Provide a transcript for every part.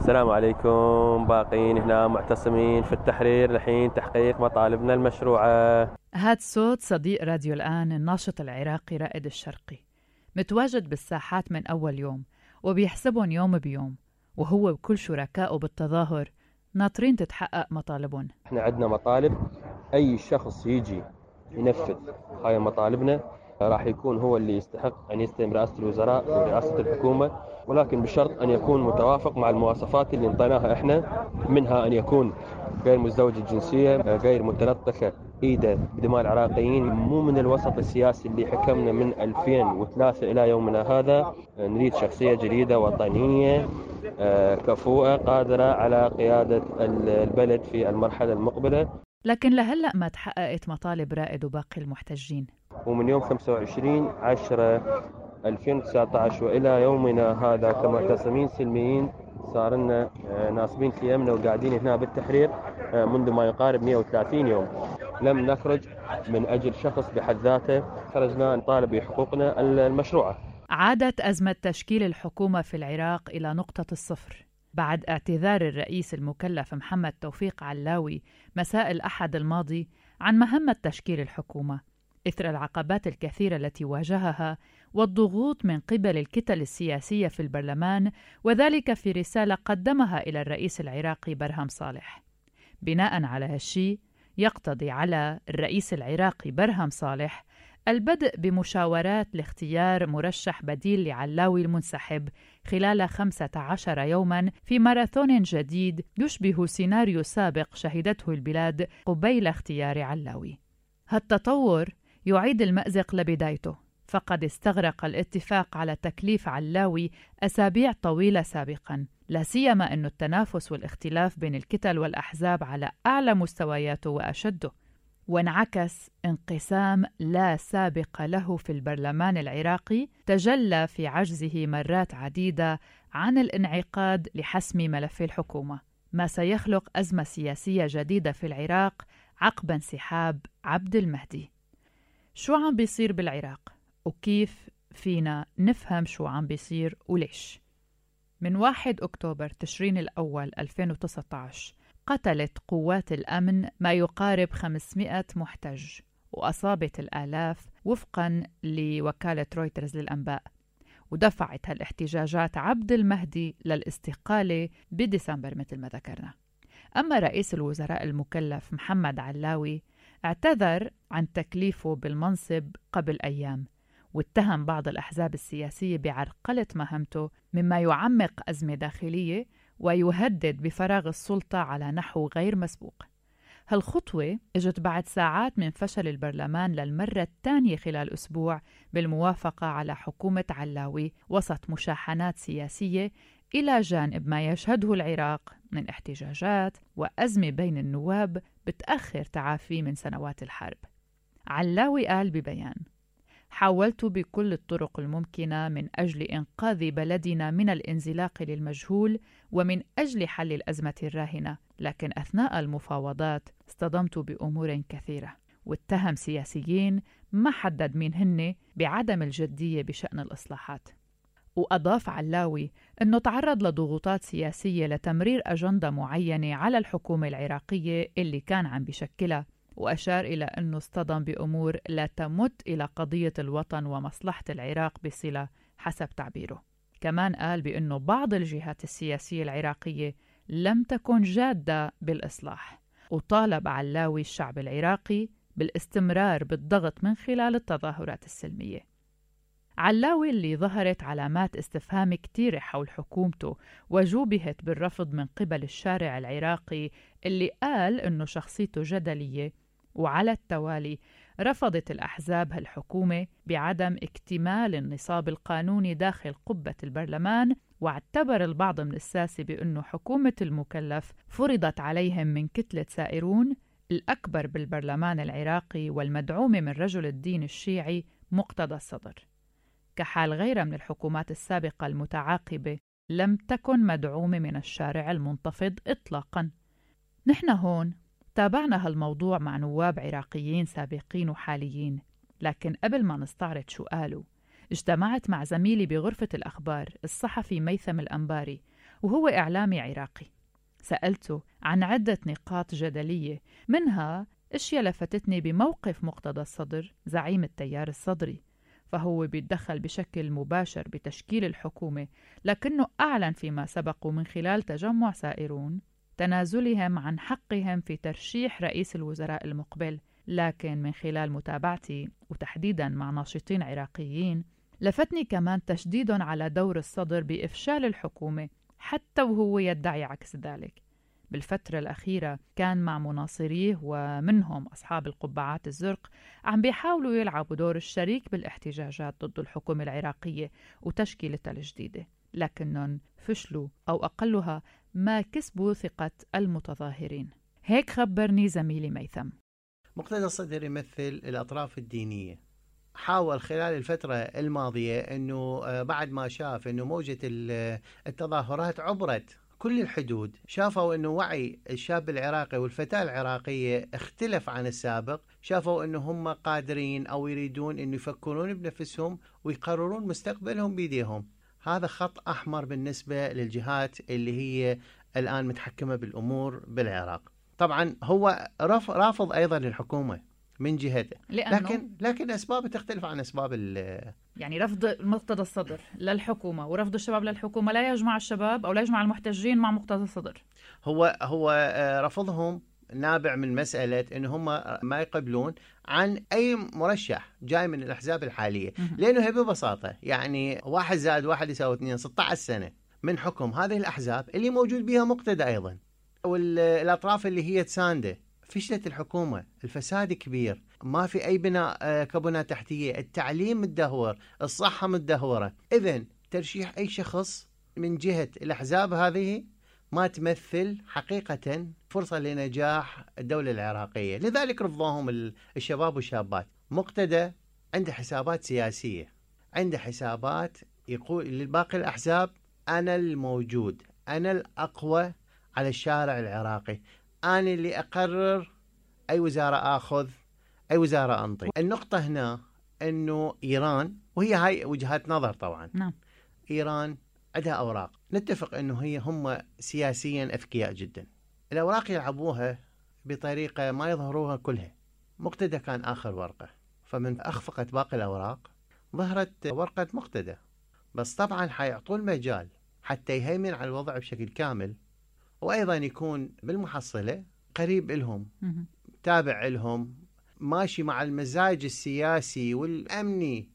السلام عليكم باقين هنا معتصمين في التحرير الحين تحقيق مطالبنا المشروعة. هاد صوت صديق راديو الآن الناشط العراقي رائد الشرقي متواجد بالساحات من أول يوم وبيحسبهم يوم بيوم وهو وكل شركائه بالتظاهر ناطرين تتحقق مطالبهم. إحنا عندنا مطالب أي شخص يجي ينفذ هاي مطالبنا راح يكون هو اللي يستحق أن يستلم رئاسة الوزراء ورئاسة الحكومة ولكن بشرط أن يكون متوافق مع المواصفات اللي انطيناها إحنا منها أن يكون غير مزدوج الجنسية غير متلطخة إيده بدماء العراقيين. مو من الوسط السياسي اللي حكمنا من 2003 إلى يومنا هذا. نريد شخصية جديدة وطنية آه، كفوءه قادرة على قيادة البلد في المرحلة المقبلة. لكن لهلأ ما تحققت مطالب رائد وباقي المحتجين؟ ومن يوم 25 10 2019 وإلى يومنا هذا كمعتصمين سلميين صار لنا آه، ناصبين خيامنا وقاعدين هنا بالتحرير آه، منذ ما يقارب 130 يوم. لم نخرج من أجل شخص بحد ذاته خرجنا نطالب بحقوقنا المشروعة. عادت أزمة تشكيل الحكومة في العراق إلى نقطة الصفر. بعد اعتذار الرئيس المكلف محمد توفيق علاوي مساء الأحد الماضي عن مهمة تشكيل الحكومة. إثر العقبات الكثيرة التي واجهها والضغوط من قبل الكتل السياسية في البرلمان وذلك في رسالة قدمها إلى الرئيس العراقي برهم صالح بناء على هالشي يقتضي على الرئيس العراقي برهم صالح البدء بمشاورات لاختيار مرشح بديل لعلاوي المنسحب خلال 15 يوما في ماراثون جديد يشبه سيناريو سابق شهدته البلاد قبيل اختيار علاوي. هالتطور يعيد المأزق لبدايته. فقد استغرق الاتفاق على تكليف علاوي أسابيع طويلة سابقا. لا سيما أن التنافس والاختلاف بين الكتل والأحزاب على أعلى مستوياته وأشده. وانعكس انقسام لا سابق له في البرلمان العراقي تجلى في عجزه مرات عديدة عن الانعقاد لحسم ملف الحكومة. ما سيخلق أزمة سياسية جديدة في العراق عقب انسحاب عبد المهدي. شو عم بيصير بالعراق؟ وكيف فينا نفهم شو عم بيصير وليش؟ من 1 أكتوبر تشرين الأول 2019 قتلت قوات الأمن ما يقارب 500 محتج وأصابت الآلاف وفقا لوكالة رويترز للأنباء ودفعت هالاحتجاجات عبد المهدي للاستقالة بديسمبر مثل ما ذكرنا. أما رئيس الوزراء المكلف محمد علاوي اعتذر عن تكليفه بالمنصب قبل أيام واتهم بعض الأحزاب السياسية بعرقلة مهمته مما يعمق أزمة داخلية ويهدد بفراغ السلطة على نحو غير مسبوق. هالخطوة إجت بعد ساعات من فشل البرلمان للمرة الثانية خلال أسبوع بالموافقة على حكومة علاوي وسط مشاحنات سياسية إلى جانب ما يشهده العراق من احتجاجات وأزمة بين النواب بتأخر تعافي من سنوات الحرب. علاوي قال ببيان حاولت بكل الطرق الممكنة من أجل إنقاذ بلدنا من الانزلاق للمجهول ومن أجل حل الأزمة الراهنة لكن أثناء المفاوضات اصطدمت بأمور كثيرة. واتهم سياسيين ما حدد مين هن بعدم الجدية بشأن الإصلاحات. وأضاف علاوي أنه تعرض لضغوطات سياسية لتمرير أجندة معينة على الحكومة العراقية اللي كان عم بشكلها وأشار إلى أنه اصطدم بأمور لا تمت إلى قضية الوطن ومصلحة العراق بصلة حسب تعبيره. كمان قال بأنه بعض الجهات السياسية العراقية لم تكن جادة بالإصلاح وطالب علاوي الشعب العراقي بالاستمرار بالضغط من خلال التظاهرات السلمية. علاوي اللي ظهرت علامات استفهام كتيرة حول حكومته وجوبهت بالرفض من قبل الشارع العراقي اللي قال إنه شخصيته جدلية وعلى التوالي رفضت الأحزاب هالحكومة بعدم اكتمال النصاب القانوني داخل قبة البرلمان واعتبر البعض من الساسة بأنه حكومة المكلف فرضت عليهم من كتلة سائرون الأكبر بالبرلمان العراقي والمدعومة من رجل الدين الشيعي مقتدى الصدر. كحال غيرها من الحكومات السابقة المتعاقبة لم تكن مدعومة من الشارع المنتفض إطلاقا. نحن هون تابعنا هالموضوع مع نواب عراقيين سابقين وحاليين لكن قبل ما نستعرض شو قالوا اجتمعت مع زميلي بغرفة الأخبار الصحفي ميثم الأنباري وهو إعلامي عراقي. سألته عن عدة نقاط جدلية منها اشياء لفتتني بموقف مقتدى الصدر زعيم التيار الصدري. فهو بيتدخل بشكل مباشر بتشكيل الحكومة لكنه أعلن فيما سبق من خلال تجمع سائرون تنازلهم عن حقهم في ترشيح رئيس الوزراء المقبل. لكن من خلال متابعتي وتحديدا مع ناشطين عراقيين لفتني كمان تشديد على دور الصدر بإفشال الحكومة حتى وهو يدعي عكس ذلك. بالفترة الأخيرة كان مع مناصريه ومنهم أصحاب القبعات الزرق عم بيحاولوا يلعبوا دور الشريك بالاحتجاجات ضد الحكومة العراقية وتشكيلتها الجديدة لكنهم فشلوا أو أقلها ما كسبوا ثقة المتظاهرين. هيك خبرني زميلي ميثم. مقتدى الصدر يمثل الأطراف الدينية. حاول خلال الفترة الماضية أنه آه، بعد ما شاف أنه موجة التظاهرات عبرت كل الحدود شافوا أنه وعي الشاب العراقي والفتاة العراقية اختلف عن السابق شافوا أنه هم قادرين أو يريدون أنه يفكرون بنفسهم ويقررون مستقبلهم بيديهم هذا خط أحمر بالنسبة للجهات اللي هي الآن متحكمة بالأمور بالعراق. طبعا هو رافض أيضا للحكومة من جهته لكن لكن أسبابه تختلف عن أسباب يعني رفض مقتدى الصدر للحكومة ورفض الشباب للحكومة لا يجمع الشباب أو لا يجمع المحتجين مع مقتدى الصدر. هو هو آه، رفضهم نابع من مسألة أن هم ما يقبلون عن أي مرشح جاي من الأحزاب الحالية. لأنه هي ببساطة يعني واحد زائد واحد يساوي اثنين 16 سنة من حكم هذه الأحزاب اللي موجود بها مقتدى أيضا. والأطراف اللي هي تساندة فشلت الحكومة الفساد كبير ما في أي بناء آه، كبنى تحتية التعليم متدهور الصحة متدهورة إذا ترشيح أي شخص من جهة الأحزاب هذه ما تمثل حقيقة فرصة لنجاح الدولة العراقية. لذلك رفضوهم الشباب والشابات. مقتدى عنده حسابات سياسية. عنده حسابات يقول لباقي الأحزاب أنا الموجود أنا الأقوى على الشارع العراقي. أنا اللي أقرر أي وزارة آخذ أي وزارة أنطي النقطة هنا أنه إيران وهي هاي وجهات نظر طبعا. نعم. إيران عندها أوراق. نتفق أنه هي هم سياسيا أذكياء جدا. الأوراق يلعبوها بطريقة ما يظهروها كلها. مقتدى كان آخر ورقة. فمن أخفقت باقي الأوراق ظهرت ورقة مقتدى. بس طبعا حيعطوا المجال حتى يهيمن على الوضع بشكل كامل. وأيضا يكون بالمحصلة قريب لهم تابع لهم ماشي مع المزاج السياسي والأمني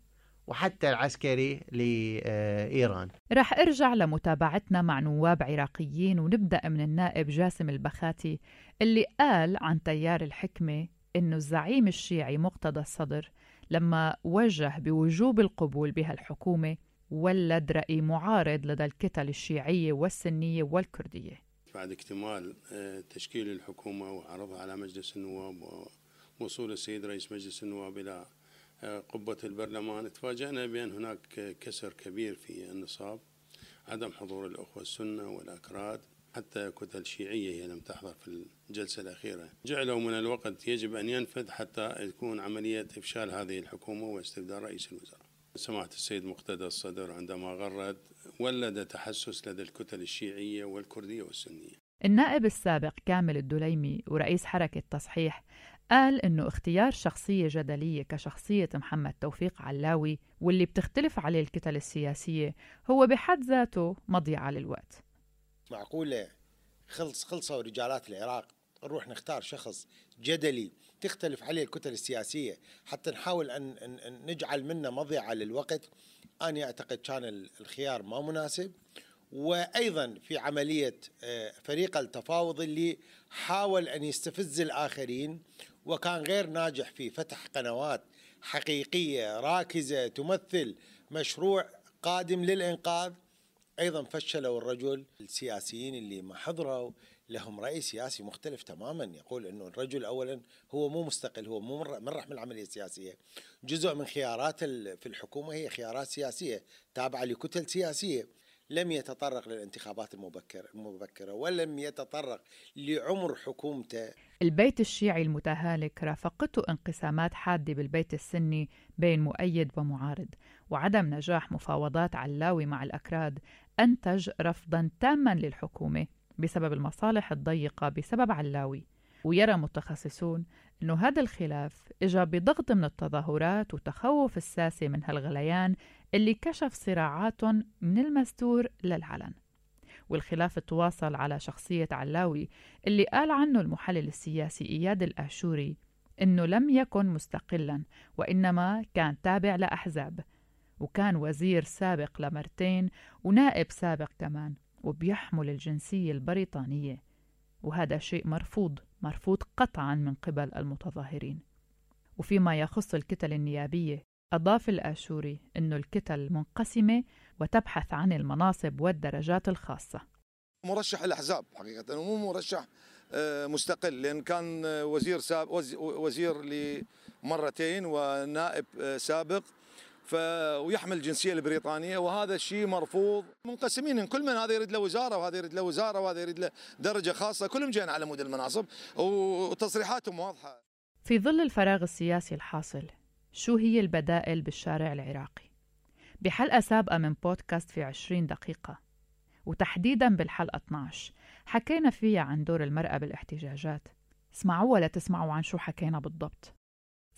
وحتى العسكري لإيران. رح أرجع لمتابعتنا مع نواب عراقيين ونبدأ من النائب جاسم البخاتي اللي قال عن تيار الحكمة إنه الزعيم الشيعي مقتدى الصدر لما وجه بوجوب القبول بها الحكومة ولد رأي معارض لدى الكتل الشيعية والسنية والكردية. بعد اكتمال آه، تشكيل الحكومة وعرضها على مجلس النواب ووصول السيد رئيس مجلس النواب إلى آه، قبة البرلمان تفاجأنا بأن هناك كسر كبير في النصاب عدم حضور الأخوة السنة والأكراد حتى كتل شيعية هي لم تحضر في الجلسة الأخيرة. جعلوا من الوقت يجب أن ينفذ حتى تكون عملية إفشال هذه الحكومة واستبدال رئيس الوزراء. سمعت السيد مقتدى الصدر عندما غرد ولد تحسس لدى الكتل الشيعية والكردية والسنية. النائب السابق كامل الدليمي ورئيس حركة تصحيح قال إنه اختيار شخصية جدلية كشخصية محمد توفيق علاوي واللي بتختلف عليه الكتل السياسية هو بحد ذاته مضيعة للوقت. معقولة؟ خلص خلصوا رجالات العراق. نروح نختار شخص جدلي. تختلف عليه الكتل السياسية. حتى نحاول أن نجعل منه مضيعة للوقت. أنا أعتقد كان الخيار ما مناسب. وأيضا في عملية آه، فريق التفاوض اللي حاول أن يستفز الآخرين. وكان غير ناجح في فتح قنوات حقيقية راكزة تمثل مشروع قادم للإنقاذ. أيضا فشلوا الرجل السياسيين اللي ما حضروا. لهم رأي سياسي مختلف تماما. يقول أنه الرجل أولا هو مو مستقل هو مو من العملية السياسية. جزء من خيارات في الحكومة هي خيارات سياسية تابعة لكتل سياسية. لم يتطرق للانتخابات المبكرة, المبكرة ولم يتطرق لعمر حكومته. البيت الشيعي المتهالك رافقته انقسامات حادة بالبيت السني بين مؤيد ومعارض وعدم نجاح مفاوضات علاوي مع الأكراد أنتج رفضا تاما للحكومة. بسبب المصالح الضيقة بسبب علاوي. ويرى متخصصون أنه هذا الخلاف إجا بضغط من التظاهرات وتخوف الساسي من هالغليان اللي كشف صراعاتهم من المستور للعلن. والخلاف تواصل على شخصية علاوي اللي قال عنه المحلل السياسي إياد الآشوري إنه لم يكن مستقلا وإنما كان تابع لأحزاب وكان وزير سابق لمرتين ونائب سابق كمان. وبيحمل الجنسية البريطانية وهذا شيء مرفوض مرفوض قطعا من قبل المتظاهرين. وفيما يخص الكتل النيابية أضاف الآشوري أن الكتل منقسمة وتبحث عن المناصب والدرجات الخاصة. مرشح الأحزاب حقيقة ومو مرشح آه، مستقل لأن كان وزير ساب وزير لمرتين ونائب آه، سابق. ف ويحمل الجنسية البريطانية وهذا الشيء مرفوض. منقسمين كل من هذا يريد له وزارة وهذا يريد له وزارة وهذا يريد له درجة خاصة كلهم جايين على مود المناصب وتصريحاتهم واضحة. في ظل الفراغ السياسي الحاصل شو هي البدائل بالشارع العراقي؟ بحلقة سابقة من بودكاست في 20 دقيقة. وتحديدا بالحلقة 12 حكينا فيها عن دور المرأة بالاحتجاجات. اسمعوا ولا تسمعوا عن شو حكينا بالضبط.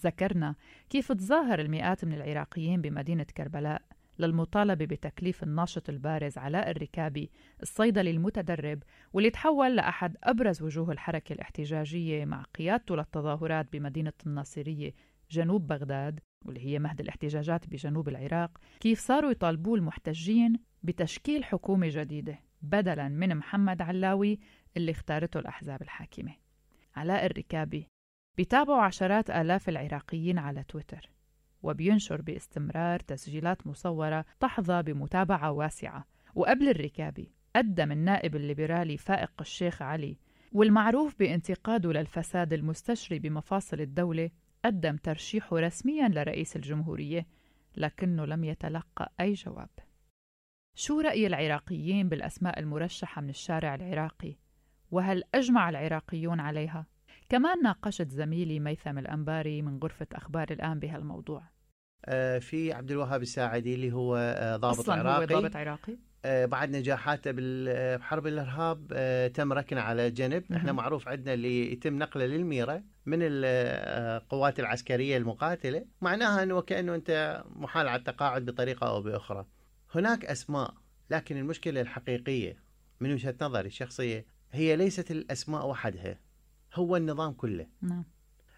ذكرنا كيف تظاهر المئات من العراقيين بمدينة كربلاء للمطالبة بتكليف الناشط البارز علاء الركابي الصيدلي المتدرب واللي تحول لأحد أبرز وجوه الحركة الاحتجاجية مع قيادته للتظاهرات بمدينة الناصرية جنوب بغداد واللي هي مهد الاحتجاجات بجنوب العراق. كيف صاروا يطالبوا المحتجين بتشكيل حكومة جديدة بدلا من محمد علاوي اللي اختارته الأحزاب الحاكمة. علاء الركابي بيتابعوا عشرات آلاف العراقيين على تويتر وبينشر باستمرار تسجيلات مصورة تحظى بمتابعة واسعة وقبل الركابي قدم النائب الليبرالي فائق الشيخ علي والمعروف بانتقاده للفساد المستشري بمفاصل الدولة قدم ترشيحه رسميا لرئيس الجمهورية لكنه لم يتلقى أي جواب شو رأي العراقيين بالأسماء المرشحة من الشارع العراقي؟ وهل أجمع العراقيون عليها؟ كمان ناقشت زميلي ميثم الأنباري من غرفة أخبار الآن بهالموضوع. آه، في عبد الوهاب الساعدي اللي هو آه، ضابط أصلاً عراقي. هو ضابط عراقي. آه، بعد نجاحاته بحرب الإرهاب تم ركنه على جنب. إحنا معروف عندنا اللي يتم نقله للميرة من القوات العسكرية المقاتلة. معناها إنه كانه أنت محال على التقاعد بطريقة أو بأخرى. هناك أسماء لكن المشكلة الحقيقية من وجهة نظري الشخصية هي ليست الأسماء وحدها. هو النظام كله. نعم.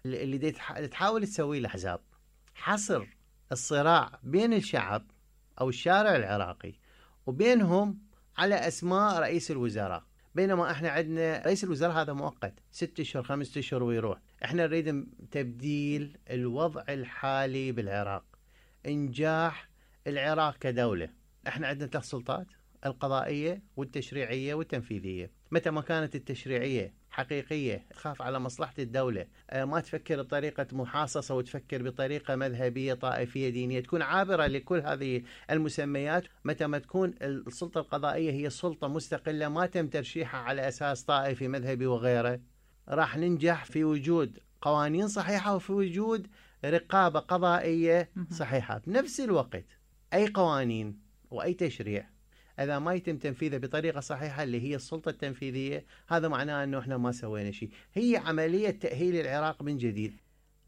اللي تحاول تسويه الاحزاب حصر الصراع بين الشعب أو الشارع العراقي وبينهم على أسماء رئيس الوزراء. بينما إحنا عندنا رئيس الوزراء هذا مؤقت. ست أشهر خمسة أشهر ويروح. إحنا نريد تبديل الوضع الحالي بالعراق. إنجاح العراق كدولة. إحنا عندنا ثلاث سلطات القضائية والتشريعية والتنفيذية. متى ما كانت التشريعية حقيقية تخاف على مصلحة الدولة. آه، ما تفكر بطريقة محاصصة وتفكر بطريقة مذهبية طائفية دينية. تكون عابرة لكل هذه المسميات. متى ما تكون السلطة القضائية هي سلطة مستقلة ما تم ترشيحها على أساس طائفي مذهبي وغيره. راح ننجح في وجود قوانين صحيحة وفي وجود رقابة قضائية صحيحة. بنفس الوقت أي قوانين وأي تشريع إذا ما يتم تنفيذه بطريقة صحيحة اللي هي السلطة التنفيذية هذا معناه إنه إحنا ما سوينا شيء. هي عملية تأهيل العراق من جديد.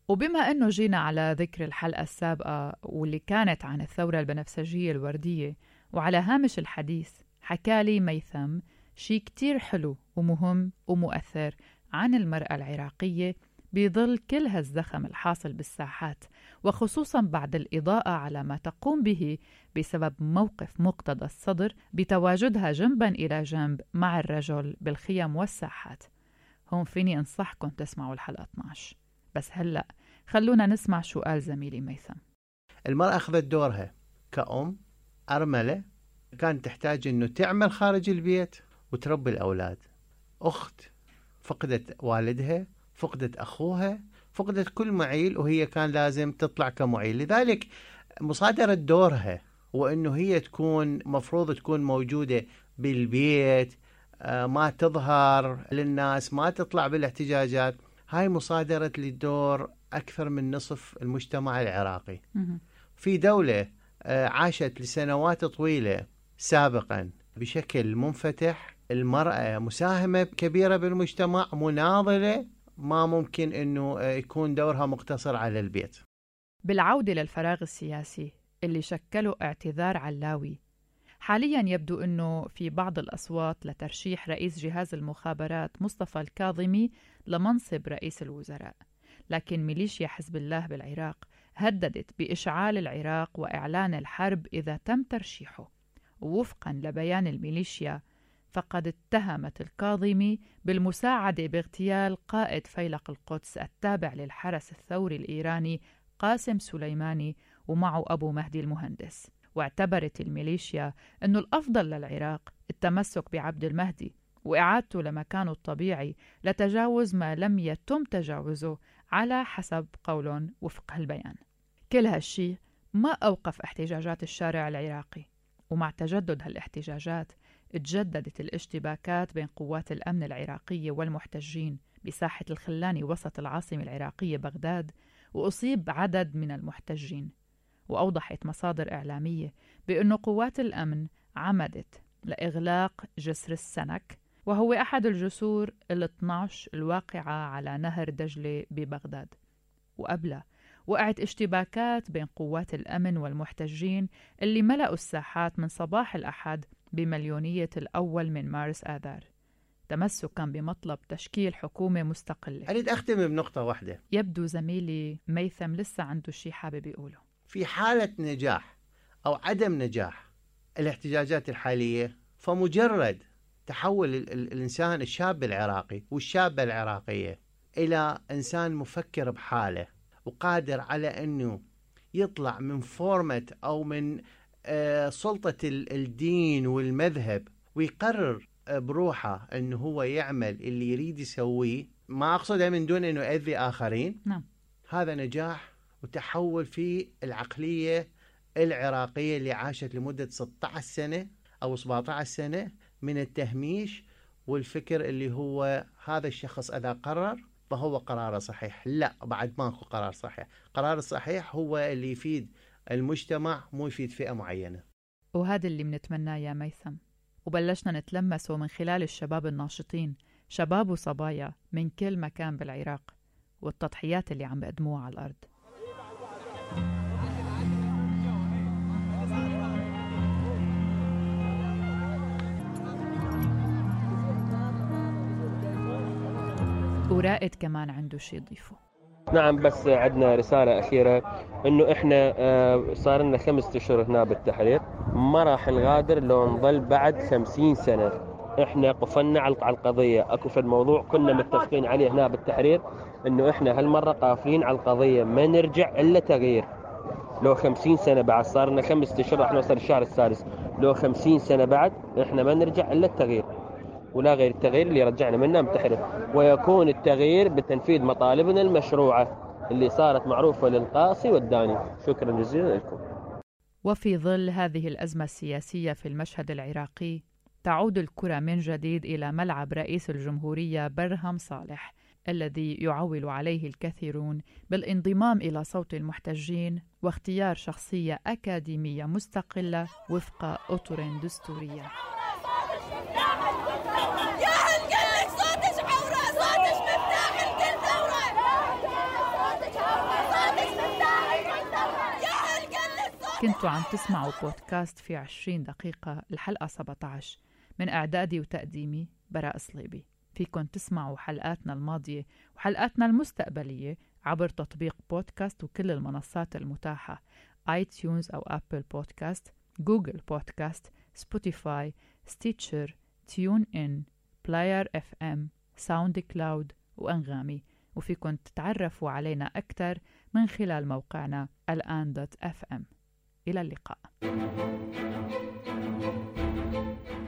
وبما إنه جينا على ذكر الحلقة السابقة واللي كانت عن الثورة البنفسجية الوردية وعلى هامش الحديث حكالي ميثم شيء كتير حلو ومهم ومؤثر عن المرأة العراقية بظل كل هالزخم الحاصل بالساحات. وخصوصا بعد الإضاءة على ما تقوم به بسبب موقف مقتدى الصدر بتواجدها جنبا إلى جنب مع الرجل بالخيم والساحات. هون فيني أنصحكم تسمعوا الحلقة 12 بس هلأ خلونا نسمع شو قال زميلي ميثم. المرأة أخذت دورها كأم أرملة كانت تحتاج أنه تعمل خارج البيت وتربي الأولاد. أخت فقدت والدها فقدت أخوها فقدت كل معيل وهي كان لازم تطلع كمعيل. لذلك مصادرة دورها وأنه هي تكون مفروض تكون موجودة بالبيت آه، ما تظهر للناس ما تطلع بالاحتجاجات هاي مصادرة للدور أكثر من نصف المجتمع العراقي. في دولة آه، عاشت لسنوات طويلة سابقا بشكل منفتح المرأة مساهمة كبيرة بالمجتمع مناضلة ما ممكن أنه يكون دورها مقتصر على البيت. بالعودة للفراغ السياسي اللي شكله اعتذار علاوي. حاليا يبدو أنه في بعض الأصوات لترشيح رئيس جهاز المخابرات مصطفى الكاظمي لمنصب رئيس الوزراء. لكن ميليشيا حزب الله بالعراق هددت بإشعال العراق وإعلان الحرب إذا تم ترشيحه. ووفقا لبيان الميليشيا فقد اتهمت الكاظمي بالمساعدة باغتيال قائد فيلق القدس التابع للحرس الثوري الإيراني قاسم سليماني ومعه أبو مهدي المهندس. واعتبرت الميليشيا أنه الأفضل للعراق التمسك بعبد المهدي وإعادته لمكانه الطبيعي لتجاوز ما لم يتم تجاوزه على حسب قول وفق البيان. كل هالشي ما أوقف احتجاجات الشارع العراقي ومع تجدد هالاحتجاجات تجددت الاشتباكات بين قوات الأمن العراقية والمحتجين بساحة الخلاني وسط العاصمة العراقية بغداد وأصيب عدد من المحتجين. وأوضحت مصادر إعلامية بأن قوات الأمن عمدت لإغلاق جسر السنك وهو أحد الجسور ال 12 الواقعة على نهر دجلة ببغداد. وقبلها وقعت اشتباكات بين قوات الأمن والمحتجين اللي ملأوا الساحات من صباح الأحد بمليونية الأول من مارس آذار. تمسكا بمطلب تشكيل حكومة مستقلة. أريد أختم بنقطة واحدة. يبدو زميلي ميثم لسه عنده شيء حابب يقوله. في حالة نجاح أو عدم نجاح الاحتجاجات الحالية فمجرد تحول الإنسان الشاب العراقي والشابة العراقية إلى إنسان مفكر بحاله وقادر على أنه يطلع من فورمة أو من سلطة الدين والمذهب ويقرر بروحه أنه هو يعمل اللي يريد يسويه ما أقصده من دون أنه يؤذي آخرين. نعم. هذا نجاح وتحول في العقلية العراقية اللي عاشت لمدة 16 سنة أو 17 سنة من التهميش والفكر اللي هو هذا الشخص إذا قرر فهو قراره صحيح. لا بعد ماكو قرار صحيح. قرار الصحيح هو اللي يفيد المجتمع مو يفيد فئة معينة. وهذا اللي بنتمناه يا ميثم. وبلشنا نتلمسه من خلال الشباب الناشطين شباب وصبايا من كل مكان بالعراق والتضحيات اللي عم بقدموها على الأرض. ورائد كمان عنده شيء يضيفه. نعم بس عندنا رسالة أخيرة إنه إحنا آه، صار لنا خمسة أشهر هنا بالتحرير ما راح نغادر لو نظل بعد خمسين سنة. إحنا قفلنا على القضية. أكو في الموضوع كنا متفقين عليه هنا بالتحرير إنه إحنا هالمرة قافلين على القضية ما نرجع إلا تغيير. لو خمسين سنة بعد صار لنا خمسة أشهر راح نوصل الشهر السادس. لو خمسين سنة بعد إحنا ما نرجع إلا التغيير. ولا غير التغيير اللي رجعنا منه متحرر ويكون التغيير بتنفيذ مطالبنا المشروعة اللي صارت معروفة للقاصي والداني. شكرا جزيلا لكم. وفي ظل هذه الأزمة السياسية في المشهد العراقي تعود الكرة من جديد إلى ملعب رئيس الجمهورية برهم صالح الذي يعول عليه الكثيرون بالانضمام إلى صوت المحتجين واختيار شخصية أكاديمية مستقلة وفق أطر دستورية. كنتوا عم تسمعوا بودكاست في 20 دقيقة الحلقة 17 من إعدادي وتقديمي براء صليبي. فيكن تسمعوا حلقاتنا الماضية وحلقاتنا المستقبلية عبر تطبيق بودكاست وكل المنصات المتاحة. iTunes أو Apple Podcasts Google Podcasts Spotify Stitcher TuneIn Player FM SoundCloud وأنغامي. وفيكن تتعرفوا علينا أكثر من خلال موقعنا الآن دوت إف إم. إلى اللقاء.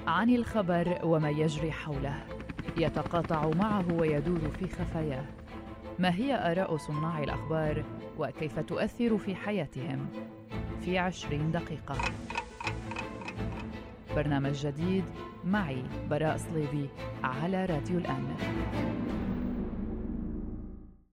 عن الخبر وما يجري حوله. يتقاطع معه ويدور في خفاياه. ما هي آراء صناع الأخبار وكيف تؤثر في حياتهم؟ في عشرين دقيقة. برنامج جديد معي براء صليبي على راديو الآن.